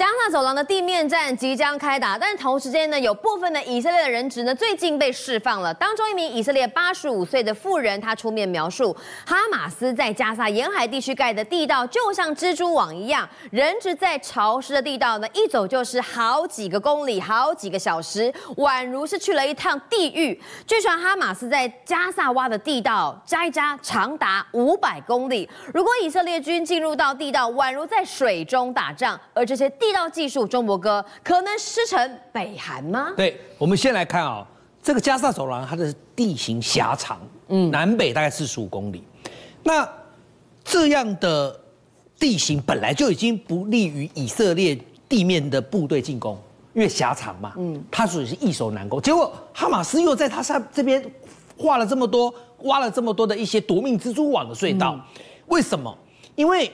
加萨走廊的地面战即将开打，但同时间呢，有部分的以色列的人质呢，最近被释放了。当中一名以色列八十五岁的妇人，她出面描述，哈马斯在加萨沿海地区盖的地道就像蜘蛛网一样，人质在潮湿的地道呢，一走就是好几个公里，好几个小时，宛如是去了一趟地狱。据传哈马斯在加萨挖的地道，加一加长达五百公里。如果以色列军进入到地道，宛如在水中打仗，而这些地。地道技术，中博哥可能师承北韩吗？对，我们先来看啊、哦，这个加萨走廊它的地形狭长，嗯，南北大概四十五公里。那这样的地形本来就已经不利于以色列地面的部队进攻，因为狭长嘛，嗯，它属于是易守难攻。结果哈马斯又在它上这边画了这么多，挖了这么多的一些夺命蜘蛛网的隧道，嗯、为什么？因为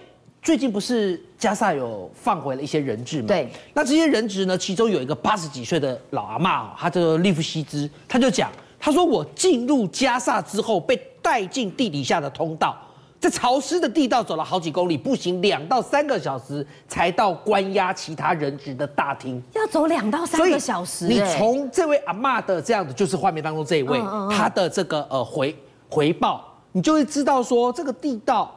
最近不是加萨有放回了一些人质吗？对，那这些人质呢，其中有一个八十几岁的老阿妈，他叫利夫西兹，他就讲，他说我进入加萨之后被带进地底下的通道，在潮湿的地道走了好几公里，步行两到三个小时才到关押其他人质的大厅。要走两到三个小时，你从这位阿妈的这样子，就是画面当中这一位，他的这个呃回回报，你就会知道说这个地道。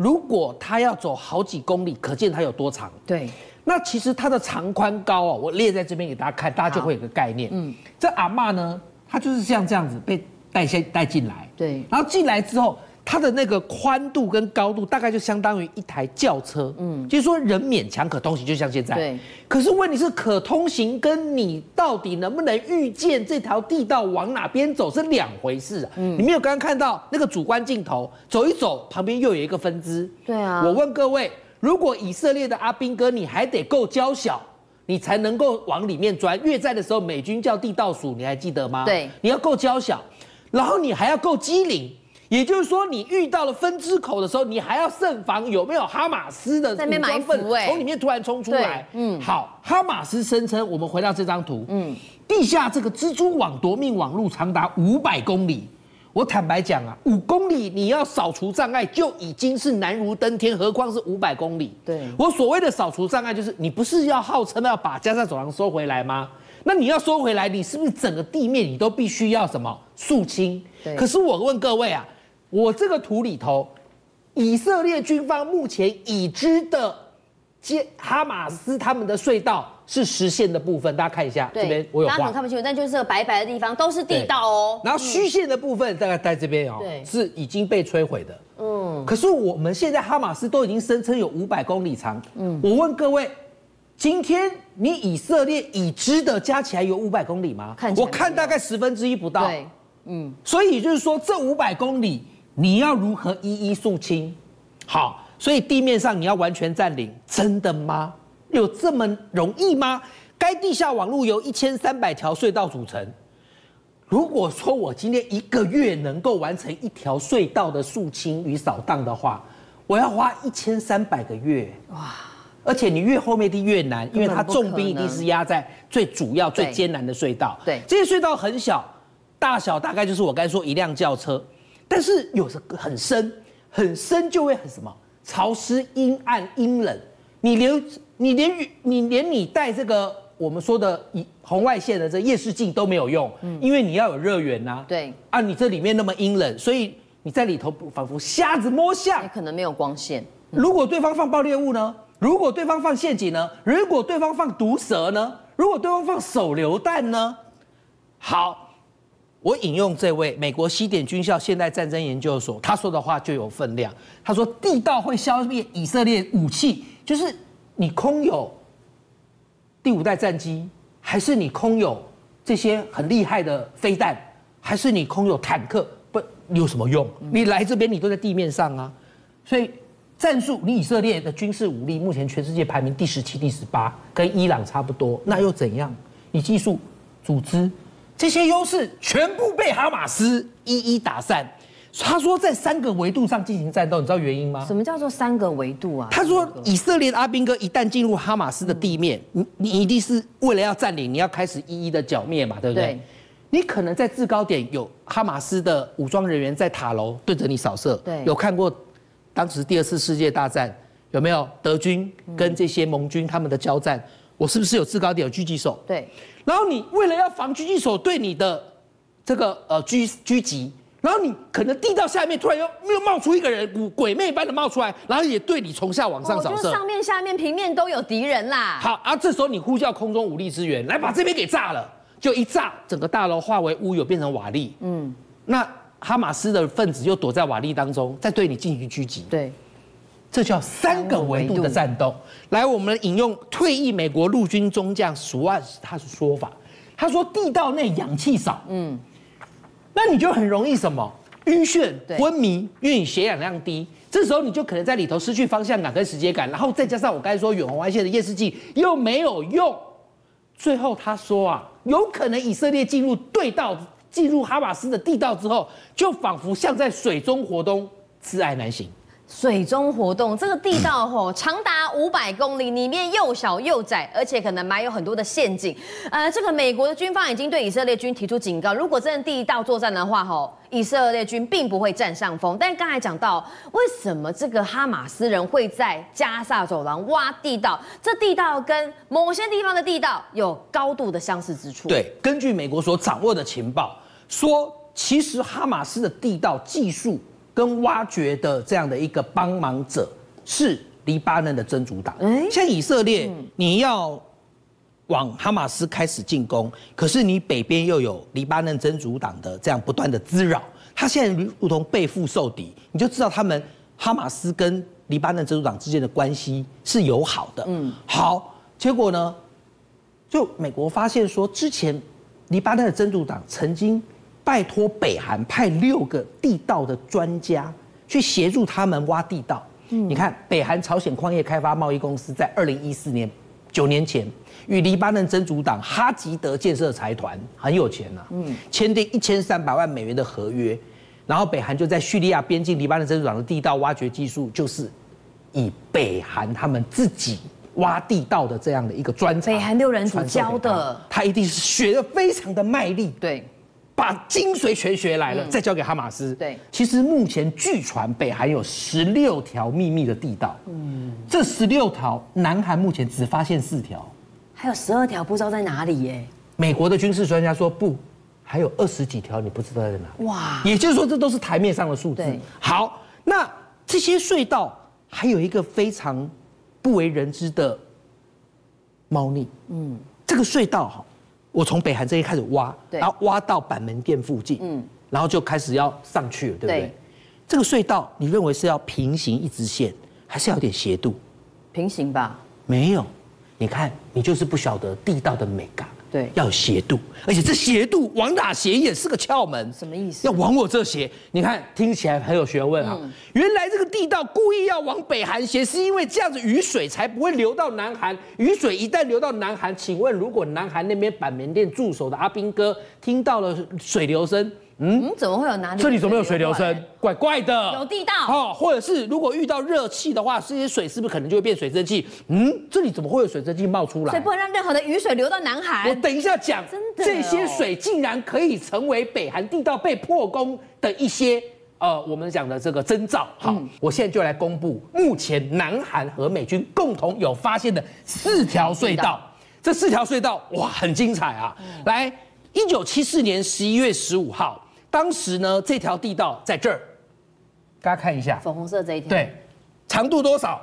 如果它要走好几公里，可见它有多长。对，那其实它的长宽高啊，我列在这边给大家看，大家就会有个概念。嗯，这阿嬷呢，她就是像这样子被带先带进来。对，然后进来之后。它的那个宽度跟高度大概就相当于一台轿车，嗯，就是说人勉强可通行，就像现在。对。可是问题是，可通行跟你到底能不能预见这条地道往哪边走是两回事啊。嗯。你没有刚刚看到那个主观镜头，走一走，旁边又有一个分支。对啊。我问各位，如果以色列的阿兵哥，你还得够娇小，你才能够往里面钻。越战的时候，美军叫地道署，你还记得吗？对。你要够娇小，然后你还要够机灵。也就是说，你遇到了分支口的时候，你还要慎防有没有哈马斯的武装分子从里面突然冲出来。嗯，好，哈马斯声称，我们回到这张图，嗯，地下这个蜘蛛网夺命网路长达五百公里。我坦白讲啊，五公里你要扫除障碍就已经是难如登天，何况是五百公里。对，我所谓的扫除障碍，就是你不是要号称要把加沙走廊收回来吗？那你要收回来，你是不是整个地面你都必须要什么肃清？对。可是我问各位啊。我这个图里头，以色列军方目前已知的接哈马斯他们的隧道是实线的部分，大家看一下，这边我有画，大家可能看不清楚，但就是这个白白的地方都是地道哦。然后虚线的部分大概在这边哦，是已经被摧毁的。嗯，可是我们现在哈马斯都已经声称有五百公里长。嗯，我问各位，今天你以色列已知的加起来有五百公里吗？看，我看大概十分之一不到。对，嗯，所以就是说这五百公里。你要如何一一肃清？好，所以地面上你要完全占领，真的吗？有这么容易吗？该地下网路由一千三百条隧道组成。如果说我今天一个月能够完成一条隧道的肃清与扫荡的话，我要花一千三百个月哇！而且你越后面的越难，因为它重兵一定是压在最主要、最艰难的隧道。对，这些隧道很小，大小大概就是我刚才说一辆轿车。但是有时很深，很深就会很什么潮湿、阴暗、阴冷。你连你连你连你带这个我们说的以红外线的这夜视镜都没有用，嗯，因为你要有热源呐。对啊，你这里面那么阴冷，所以你在里头仿佛瞎子摸象，也可能没有光线。如果对方放爆裂物呢？如果对方放陷阱呢？如果对方放毒蛇呢？如果对方放手榴弹呢？好。我引用这位美国西点军校现代战争研究所他说的话就有分量。他说：“地道会消灭以色列武器，就是你空有第五代战机，还是你空有这些很厉害的飞弹，还是你空有坦克，不，你有什么用？你来这边你都在地面上啊。所以战术，你以色列的军事武力目前全世界排名第十七、第十八，跟伊朗差不多，那又怎样？你技术、组织。”这些优势全部被哈马斯一一打散。他说，在三个维度上进行战斗，你知道原因吗？什么叫做三个维度啊？他说，以色列的阿兵哥一旦进入哈马斯的地面，你你一定是为了要占领，你要开始一一的剿灭嘛，对不对？对。你可能在制高点有哈马斯的武装人员在塔楼对着你扫射。对。有看过当时第二次世界大战有没有德军跟这些盟军他们的交战？我是不是有制高点有狙击手？对。然后你为了要防狙击手对你的这个呃狙狙击，然后你可能地道下面突然又又冒出一个人，鬼魅般的冒出来，然后也对你从下往上扫射。哦，上面下面平面都有敌人啦。好，啊，这时候你呼叫空中武力支援来把这边给炸了，就一炸，整个大楼化为乌有，变成瓦砾。嗯。那哈马斯的分子又躲在瓦砾当中，再对你进行狙击。对。这叫三个维度的战斗。来，我们引用退役美国陆军中将苏万他的说法，他说地道内氧气少，嗯，那你就很容易什么？晕眩、昏迷，因为你血氧量低，这时候你就可能在里头失去方向感跟时间感，然后再加上我刚才说远红外线的夜视镜又没有用，最后他说啊，有可能以色列进入对道，进入哈马斯的地道之后，就仿佛像在水中活动，自爱难行。水中活动，这个地道吼 长达五百公里，里面又小又窄，而且可能埋有很多的陷阱。呃，这个美国的军方已经对以色列军提出警告，如果真的地道作战的话，吼，以色列军并不会占上风。但刚才讲到，为什么这个哈马斯人会在加萨走廊挖地道？这地道跟某些地方的地道有高度的相似之处。对，根据美国所掌握的情报，说其实哈马斯的地道技术。跟挖掘的这样的一个帮忙者是黎巴嫩的真主党。像以色列，你要往哈马斯开始进攻，可是你北边又有黎巴嫩真主党的这样不断的滋扰，他现在如同背腹受敌，你就知道他们哈马斯跟黎巴嫩真主党之间的关系是友好的。嗯，好，结果呢，就美国发现说，之前黎巴嫩的真主党曾经。拜托北韩派六个地道的专家去协助他们挖地道。嗯，你看，北韩朝鲜矿业开发贸易公司在二零一四年九年前与黎巴嫩真主党哈吉德建设财团很有钱呐，嗯，签订一千三百万美元的合约，然后北韩就在叙利亚边境黎巴嫩真主党的地道挖掘技术，就是以北韩他们自己挖地道的这样的一个专长，北韩六人组教的，他一定是学的非常的卖力，对。把精髓全学来了，再交给哈马斯。对，其实目前据传北韩有十六条秘密的地道。嗯，这十六条，南韩目前只发现四条，还有十二条不知道在哪里耶。美国的军事专家说不，还有二十几条你不知道在哪。哇，也就是说这都是台面上的数字。好，那这些隧道还有一个非常不为人知的猫腻。嗯，这个隧道哈。我从北韩这边开始挖，然后挖到板门店附近，嗯，然后就开始要上去了，对不对？这个隧道你认为是要平行一直线，还是要有点斜度？平行吧。没有，你看，你就是不晓得地道的美感。对，要有斜度，而且这斜度往哪斜也是个窍门。什么意思？要往我这斜。你看，听起来很有学问啊。嗯、原来这个地道故意要往北韩斜，是因为这样子雨水才不会流到南韩。雨水一旦流到南韩，请问如果南韩那边板门店驻守的阿兵哥听到了水流声？嗯，怎么会有哪里？这里怎么有水流声？怪怪的。有地道哦，或者是如果遇到热气的话，这些水是不是可能就会变水蒸气？嗯，这里怎么会有水蒸气冒出来？所以不能让任何的雨水流到南海。我等一下讲，真的，这些水竟然可以成为北韩地道被破功的一些呃，我们讲的这个征兆。好，嗯、我现在就来公布目前南韩和美军共同有发现的四条隧道。道这四条隧道哇，很精彩啊！嗯、来，一九七四年十一月十五号。当时呢，这条地道在这儿，大家看一下，粉红色这一条，对，长度多少？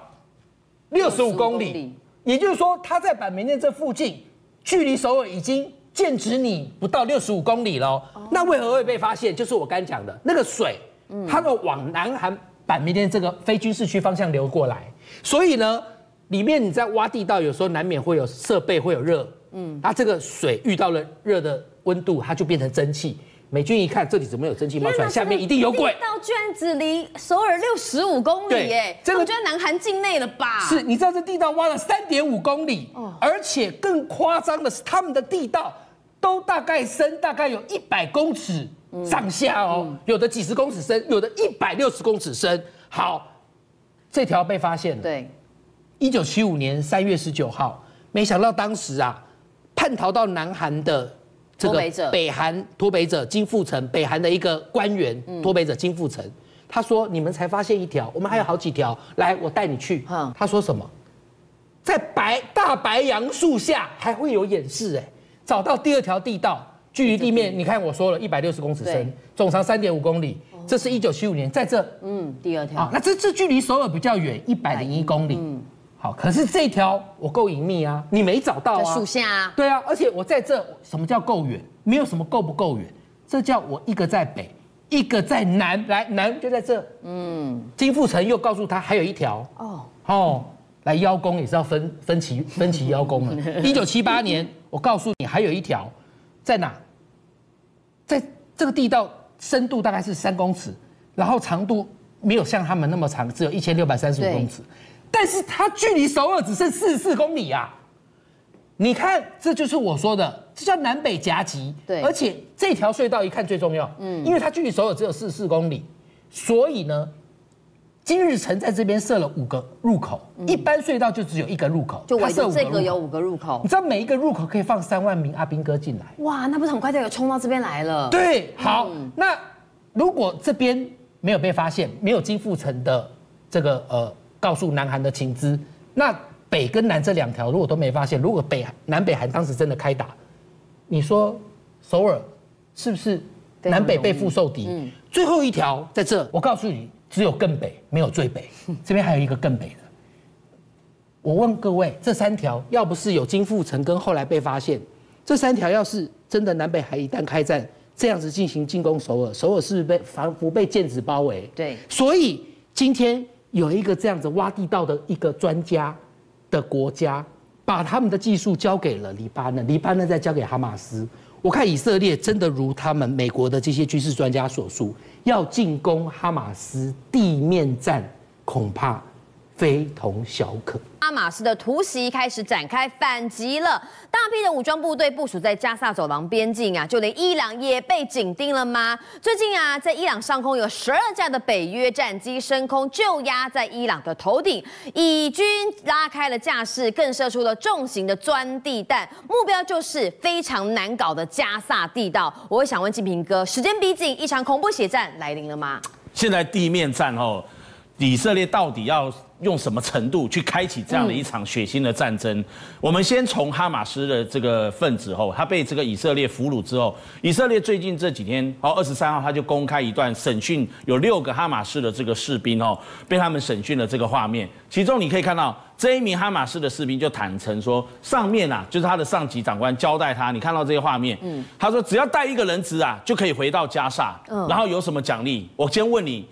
六十五公里，也就是说，它在板门店这附近，距离首尔已经剑指你不到六十五公里了。哦、那为何会被发现？就是我刚讲的那个水，它都往南韩板门店这个非军事区方向流过来，所以呢，里面你在挖地道，有时候难免会有设备会有热，嗯，那这个水遇到了热的温度，它就变成蒸汽。美军一看这里怎么有蒸汽冒出来，下面一定有鬼。地道居然只离首尔六十五公里耶，这个就在南韩境内了吧？是，你知道这地道挖了三点五公里，而且更夸张的是，他们的地道都大概深，大概有一百公尺上下哦，有的几十公尺深，有的一百六十公尺深。好，这条被发现了。对，一九七五年三月十九号，没想到当时啊，叛逃到南韩的。这个北韩脱北者金富成，北韩的一个官员脱北者金富成，他说你们才发现一条，我们还有好几条，来我带你去。嗯，他说什么？在白大白杨树下还会有演示哎，找到第二条地道，距离地面你看我说了一百六十公尺深，总长三点五公里。这是一九七五年在这，嗯，第二条。啊，那这这距离首尔比较远，一百零一公里。嗯，好，可是这条我够隐秘啊，你没找到啊？树下啊。对啊，而且我在这，什么叫够远？没有什么够不够远，这叫我一个在北，一个在南，来南就在这。嗯，金富城又告诉他还有一条。哦哦。来邀功也是要分分歧分歧邀功了。一九七八年，我告诉你还有一条，在哪？在这个地道深度大概是三公尺，然后长度没有像他们那么长，只有一千六百三十五公尺，但是它距离首尔只剩四十四公里啊！你看，这就是我说的，这叫南北夹击。对，而且这条隧道一看最重要，嗯，因为它距离首尔只有四十四公里，所以呢。金日成在这边设了五个入口，一般隧道就只有一个入口，就我设这个有五个入口。你知道每一个入口可以放三万名阿兵哥进来？哇，那不是很快就有冲到这边来了？对，好，那如果这边没有被发现，没有金富城的这个呃告诉南韩的情资，那北跟南这两条如果都没发现，如果北南北韩当时真的开打，你说首尔是不是南北被腹受敌？最后一条在这，我告诉你。只有更北，没有最北。这边还有一个更北的。我问各位，这三条要不是有金富城跟后来被发现，这三条要是真的南北韩一旦开战，这样子进行进攻首尔，首尔是不是被仿佛被剑指包围？对。所以今天有一个这样子挖地道的一个专家的国家，把他们的技术交给了黎巴嫩，黎巴嫩再交给哈马斯。我看以色列真的如他们美国的这些军事专家所述，要进攻哈马斯地面战，恐怕非同小可。哈马斯的突袭开始展开反击了，大批的武装部队部署在加萨走廊边境啊，就连伊朗也被紧盯了吗？最近啊，在伊朗上空有十二架的北约战机升空，就压在伊朗的头顶，以军拉开了架势，更射出了重型的钻地弹，目标就是非常难搞的加萨地道。我会想问敬平哥，时间逼近，一场恐怖血战来临了吗？现在地面战哦，以色列到底要？用什么程度去开启这样的一场血腥的战争？我们先从哈马斯的这个分子后，他被这个以色列俘虏之后，以色列最近这几天，哦，二十三号他就公开一段审讯，有六个哈马斯的这个士兵哦，被他们审讯的这个画面。其中你可以看到，这一名哈马斯的士兵就坦诚说，上面啊，就是他的上级长官交代他，你看到这些画面，嗯，他说只要带一个人质啊，就可以回到加沙，嗯，然后有什么奖励？我先问你。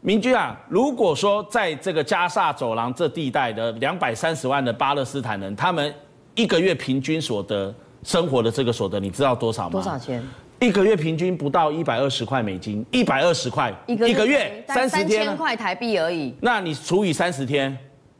明君啊，如果说在这个加萨走廊这地带的两百三十万的巴勒斯坦人，他们一个月平均所得生活的这个所得，你知道多少吗？多少钱？一个月平均不到一百二十块美金，一百二十块一个月，三十天，三千块台币而已。那你除以三十天，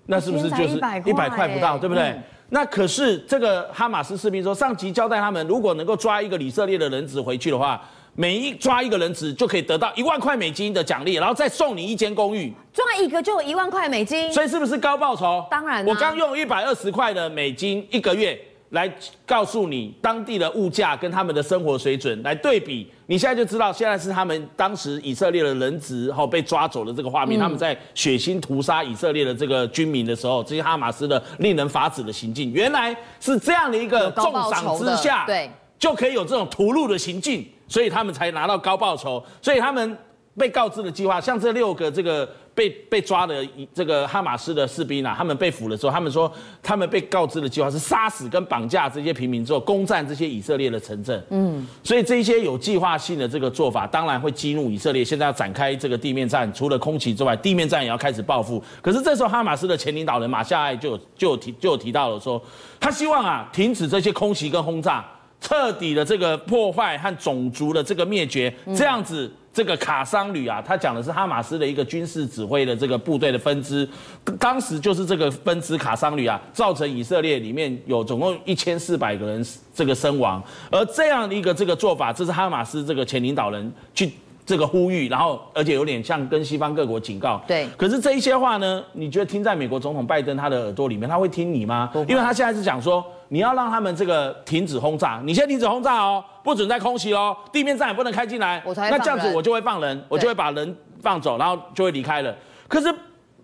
那是不是就是一百块不到，对不对？嗯、那可是这个哈马斯士兵说，上级交代他们，如果能够抓一个以色列的人质回去的话。每一抓一个人质就可以得到一万块美金的奖励，然后再送你一间公寓。抓一个就有一万块美金，所以是不是高报酬？当然。我刚用一百二十块的美金一个月来告诉你当地的物价跟他们的生活水准来对比，你现在就知道现在是他们当时以色列的人质后被抓走的这个画面，他们在血腥屠杀以色列的这个军民的时候，这些哈马斯的令人发指的行径，原来是这样的一个重赏之下，对，就可以有这种屠戮的行径。所以他们才拿到高报酬，所以他们被告知的计划，像这六个这个被被抓的这个哈马斯的士兵啊，他们被俘的时候，他们说他们被告知的计划是杀死跟绑架这些平民之后，攻占这些以色列的城镇。嗯，所以这些有计划性的这个做法，当然会激怒以色列。现在要展开这个地面战，除了空袭之外，地面战也要开始报复。可是这时候哈马斯的前领导人马夏艾就有就有提就有提到了说，他希望啊停止这些空袭跟轰炸。彻底的这个破坏和种族的这个灭绝，这样子，这个卡桑旅啊，他讲的是哈马斯的一个军事指挥的这个部队的分支，当时就是这个分支卡桑旅啊，造成以色列里面有总共一千四百个人这个身亡，而这样的一个这个做法，这是哈马斯这个前领导人去这个呼吁，然后而且有点像跟西方各国警告。对。可是这一些话呢，你觉得听在美国总统拜登他的耳朵里面，他会听你吗？因为他现在是讲说。你要让他们这个停止轰炸，你先停止轰炸哦，不准再空袭哦，地面战也不能开进来。我才那这样子我就会放人，我就会把人放走，然后就会离开了。可是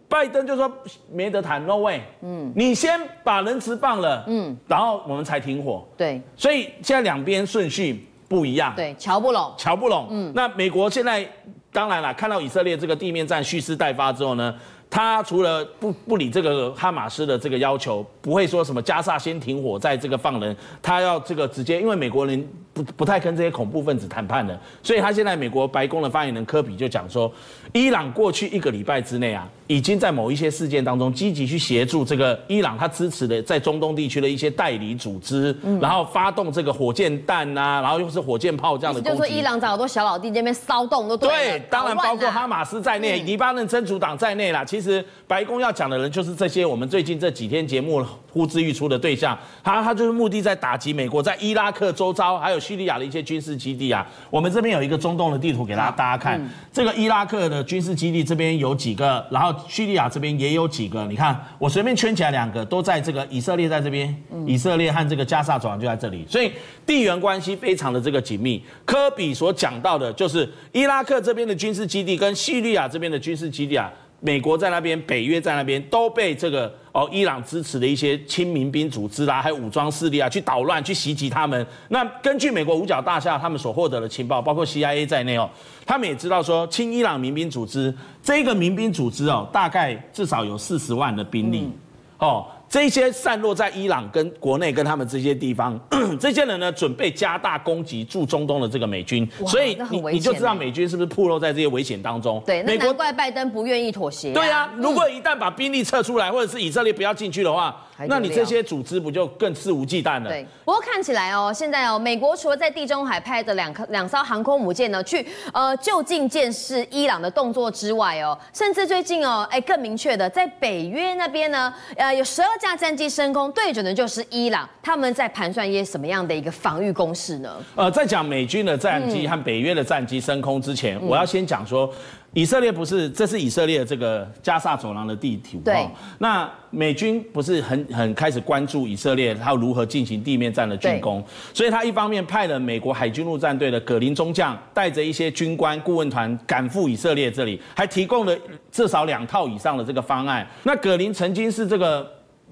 拜登就说没得谈，no way。嗯，你先把人质放了，嗯，然后我们才停火。对，所以现在两边顺序不一样。对，瞧不拢，瞧不拢。嗯，那美国现在当然了，看到以色列这个地面战蓄势待发之后呢，他除了不不理这个哈马斯的这个要求，不会说什么加萨先停火再这个放人，他要这个直接，因为美国人。不不太跟这些恐怖分子谈判的，所以他现在美国白宫的发言人科比就讲说，伊朗过去一个礼拜之内啊，已经在某一些事件当中积极去协助这个伊朗他支持的在中东地区的一些代理组织，嗯、然后发动这个火箭弹呐、啊，然后又是火箭炮这样的攻击。就是说伊朗找好多小老弟这边骚动都对。对，当然包括哈马斯在内，黎巴嫩真主党在内啦。其实白宫要讲的人就是这些，我们最近这几天节目呼之欲出的对象，他他就是目的在打击美国在伊拉克周遭还有。叙利亚的一些军事基地啊，我们这边有一个中东的地图给大家大家看。这个伊拉克的军事基地这边有几个，然后叙利亚这边也有几个。你看，我随便圈起来两个，都在这个以色列在这边，以色列和这个加沙走廊就在这里，所以地缘关系非常的这个紧密。科比所讲到的就是伊拉克这边的军事基地跟叙利亚这边的军事基地啊。美国在那边，北约在那边，都被这个哦伊朗支持的一些亲民兵组织啦，还有武装势力啊，去捣乱、去袭击他们。那根据美国五角大厦他们所获得的情报，包括 CIA 在内哦，他们也知道说，亲伊朗民兵组织这个民兵组织哦，大概至少有四十万的兵力哦。这些散落在伊朗跟国内跟他们这些地方，这些人呢，准备加大攻击驻中东的这个美军，所以你你就知道美军是不是暴露在这些危险当中？对，那难怪拜登不愿意妥协、啊。对啊，如果一旦把兵力撤出来，或者是以色列不要进去的话。那你这些组织不就更肆无忌惮了？对。不过看起来哦，现在哦，美国除了在地中海派的两颗两艘航空母舰呢，去呃就近监视伊朗的动作之外哦，甚至最近哦，哎更明确的，在北约那边呢，呃有十二架战机升空，对准的就是伊朗。他们在盘算一些什么样的一个防御攻势呢？呃，在讲美军的战机和北约的战机升空之前，嗯、我要先讲说。以色列不是，这是以色列这个加萨走廊的地图。对。那美军不是很很开始关注以色列，他如何进行地面战的进攻。所以他一方面派了美国海军陆战队的葛林中将，带着一些军官顾问团赶赴以色列这里，还提供了至少两套以上的这个方案。那葛林曾经是这个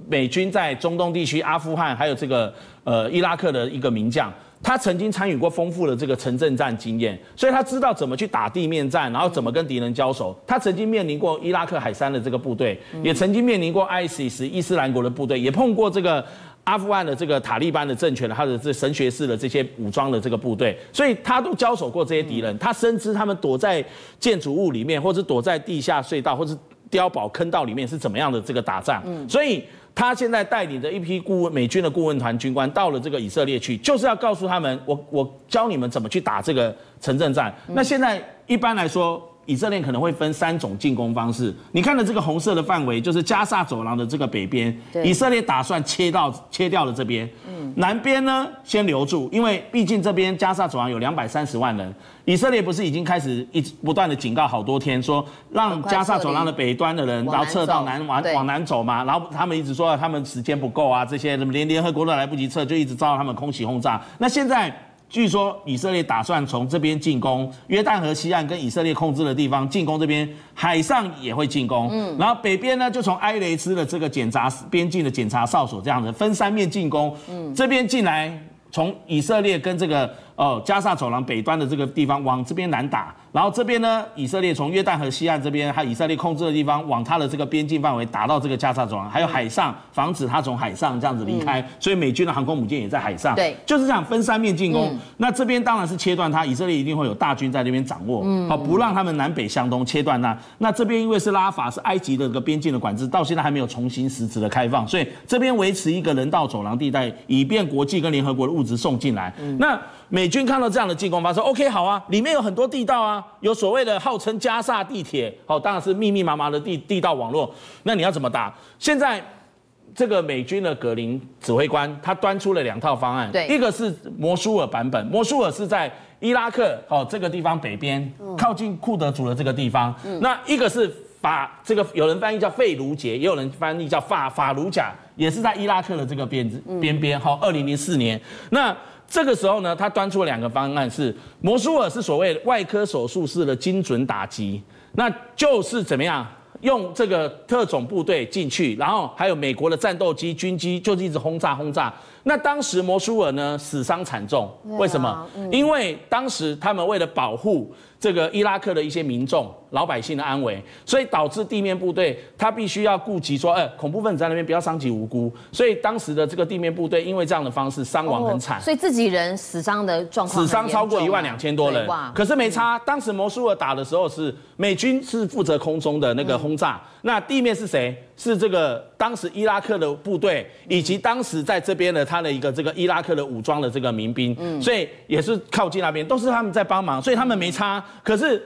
美军在中东地区、阿富汗还有这个呃伊拉克的一个名将。他曾经参与过丰富的这个城镇战经验，所以他知道怎么去打地面战，然后怎么跟敌人交手。他曾经面临过伊拉克海山的这个部队，也曾经面临过 ISIS 伊斯兰国的部队，也碰过这个阿富汗的这个塔利班的政权的，他的这神学式的这些武装的这个部队，所以他都交手过这些敌人。他深知他们躲在建筑物里面，或者躲在地下隧道，或者碉堡坑道里面是怎么样的这个打仗。所以。他现在带领着一批顾问美军的顾问团军官到了这个以色列去，就是要告诉他们，我我教你们怎么去打这个城镇战。那现在一般来说，以色列可能会分三种进攻方式。你看的这个红色的范围，就是加萨走廊的这个北边，以色列打算切到切掉了这边。南边呢，先留住，因为毕竟这边加萨走廊有两百三十万人。以色列不是已经开始一直不断的警告好多天，说让加萨走廊的北端的人，然后撤到南往往南走嘛，然后他们一直说他们时间不够啊，这些什么连联合国都来不及撤，就一直遭到他们空袭轰炸。那现在。据说以色列打算从这边进攻约旦河西岸跟以色列控制的地方进攻这边，海上也会进攻。嗯，然后北边呢就从埃雷斯的这个检查边境的检查哨所这样子分三面进攻。嗯，这边进来从以色列跟这个。哦，加萨走廊北端的这个地方往这边南打，然后这边呢，以色列从约旦河西岸这边，还有以色列控制的地方，往它的这个边境范围打到这个加萨走廊，还有海上防止它从海上这样子离开，嗯、所以美军的航空母舰也在海上，对，就是这样分三面进攻。嗯、那这边当然是切断它，以色列一定会有大军在那边掌握，好，不让他们南北向东切断它。那这边因为是拉法是埃及的这个边境的管制，到现在还没有重新实质的开放，所以这边维持一个人道走廊地带，以便国际跟联合国的物资送进来。嗯、那美军看到这样的进攻方式，OK，好啊，里面有很多地道啊，有所谓的号称加萨地铁，好，当然是密密麻麻的地地道网络。那你要怎么打？现在这个美军的格林指挥官他端出了两套方案，对，一个是摩苏尔版本，摩苏尔是在伊拉克哦这个地方北边，靠近库德族的这个地方，那一个是法这个有人翻译叫费卢杰，也有人翻译叫法法卢贾。也是在伊拉克的这个边边边。好，二零零四年，那这个时候呢，他端出了两个方案，是摩苏尔是所谓外科手术式的精准打击，那就是怎么样？用这个特种部队进去，然后还有美国的战斗机、军机，就是一直轰炸轰炸。那当时摩苏尔呢，死伤惨重，为什么？因为当时他们为了保护这个伊拉克的一些民众、老百姓的安危，所以导致地面部队他必须要顾及说，哎，恐怖分子在那边不要伤及无辜。所以当时的这个地面部队因为这样的方式伤亡很惨，所以自己人死伤的状况，死伤超过一万两千多人。可是没差，当时摩苏尔打的时候是美军是负责空中的那个轰炸，那地面是谁？是这个当时伊拉克的部队，以及当时在这边的他的一个这个伊拉克的武装的这个民兵，所以也是靠近那边，都是他们在帮忙，所以他们没差。可是。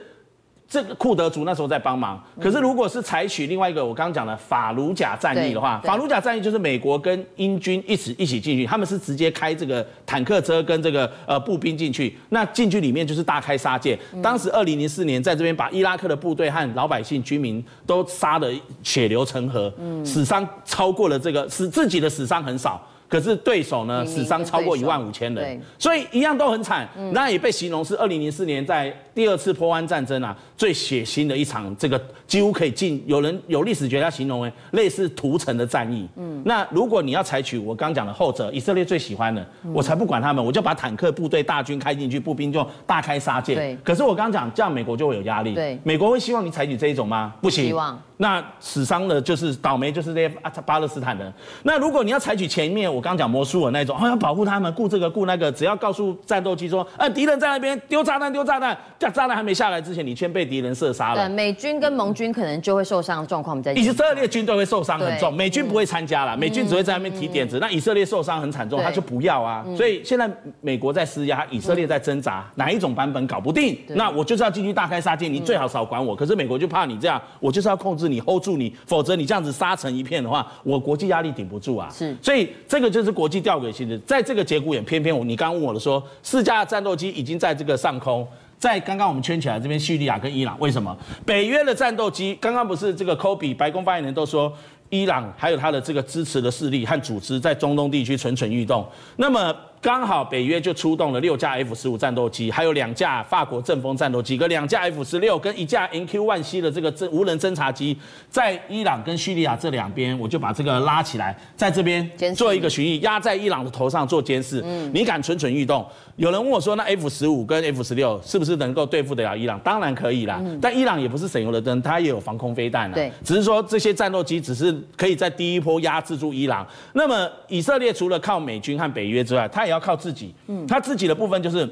这个库德族那时候在帮忙，可是如果是采取另外一个我刚刚讲的法鲁贾战役的话，法鲁贾战役就是美国跟英军一起一起进去，他们是直接开这个坦克车跟这个呃步兵进去，那进去里面就是大开杀戒。当时二零零四年在这边把伊拉克的部队和老百姓居民都杀得血流成河，死伤超过了这个，死自己的死伤很少。可是对手呢，死伤超过一万五千人，所以一样都很惨。那也被形容是二零零四年在第二次波湾战争啊最血腥的一场，这个几乎可以进有人有历史学家形容为类似屠城的战役。嗯，那如果你要采取我刚讲的后者，以色列最喜欢的，我才不管他们，我就把坦克部队大军开进去，步兵就大开杀戒。对。可是我刚刚讲这样，美国就会有压力。对。美国会希望你采取这一种吗？不行。希望。那死伤的就是倒霉，就是这些巴勒斯坦人。那如果你要采取前面我刚讲摩苏尔那种，哦，要保护他们，顾这个顾那个，只要告诉战斗机说，呃，敌人在那边丢炸弹，丢炸弹，炸炸弹还没下来之前，你先被敌人射杀了。对，美军跟盟军可能就会受伤的状况比较。以色列军队会受伤很重，美军不会参加了，美军只会在那边提点子。那以色列受伤很惨重，他就不要啊。所以现在美国在施压，以色列在挣扎，哪一种版本搞不定，那我就是要进去大开杀戒，你最好少管我。可是美国就怕你这样，我就是要控制你，hold 住你。否则你这样子杀成一片的话，我国际压力顶不住啊。是，所以这个就是国际吊诡性质。在这个节骨眼，偏偏我你刚刚问我的说，四架战斗机已经在这个上空，在刚刚我们圈起来这边叙利亚跟伊朗，为什么？北约的战斗机刚刚不是这个科比白宫发言人都说，伊朗还有他的这个支持的势力和组织在中东地区蠢蠢欲动，那么。刚好北约就出动了六架 F 十五战斗机，还有两架法国阵风战斗机，跟两架 F 十六跟一架 MQ-1C 的这个侦无人侦察机，在伊朗跟叙利亚这两边，我就把这个拉起来，在这边做一个巡弋，压在伊朗的头上做监视。嗯，你敢蠢蠢欲动？有人问我说，那 F 十五跟 F 十六是不是能够对付得了伊朗？当然可以啦，但伊朗也不是省油的灯，它也有防空飞弹啊。对，只是说这些战斗机只是可以在第一波压制住伊朗。那么以色列除了靠美军和北约之外，它也要靠自己，嗯，他自己的部分就是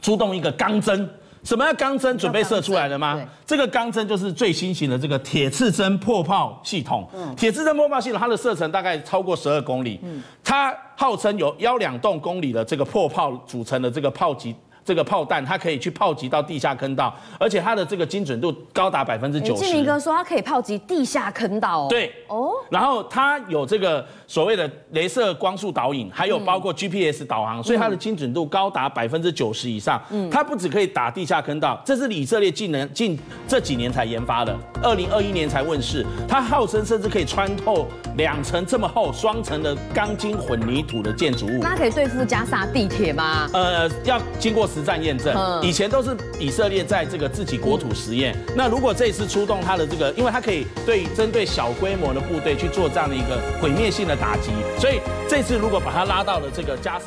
出动一个钢针，什么叫钢针？准备射出来了吗？这个钢针就是最新型的这个铁刺针破炮系统。嗯，铁刺针破炮系统，它的射程大概超过十二公里。嗯，它号称有幺两栋公里的这个破炮组成的这个炮击。这个炮弹它可以去炮击到地下坑道，而且它的这个精准度高达百分之九十。金明哥说它可以炮击地下坑道哦。对哦，然后它有这个所谓的镭射光束导引，还有包括 GPS 导航，所以它的精准度高达百分之九十以上。嗯，它不只可以打地下坑道，这是以色列近年近这几年才研发的，二零二一年才问世。它号称甚至可以穿透两层这么厚双层的钢筋混凝土的建筑物。那可以对付加萨地铁吗？呃，要经过。实战验证，以前都是以色列在这个自己国土实验。那如果这一次出动他的这个，因为他可以对针对小规模的部队去做这样的一个毁灭性的打击，所以这次如果把他拉到了这个加沙，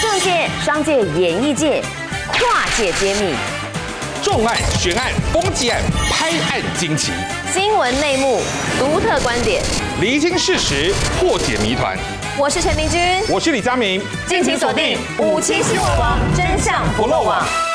政界、商界、演艺界跨界揭秘，重案、悬案、攻击案、拍案惊奇，新闻内幕、独特观点，厘清事实，破解谜团。我是陈明君，我是李佳明，敬请锁定五七新闻网，真相不漏网。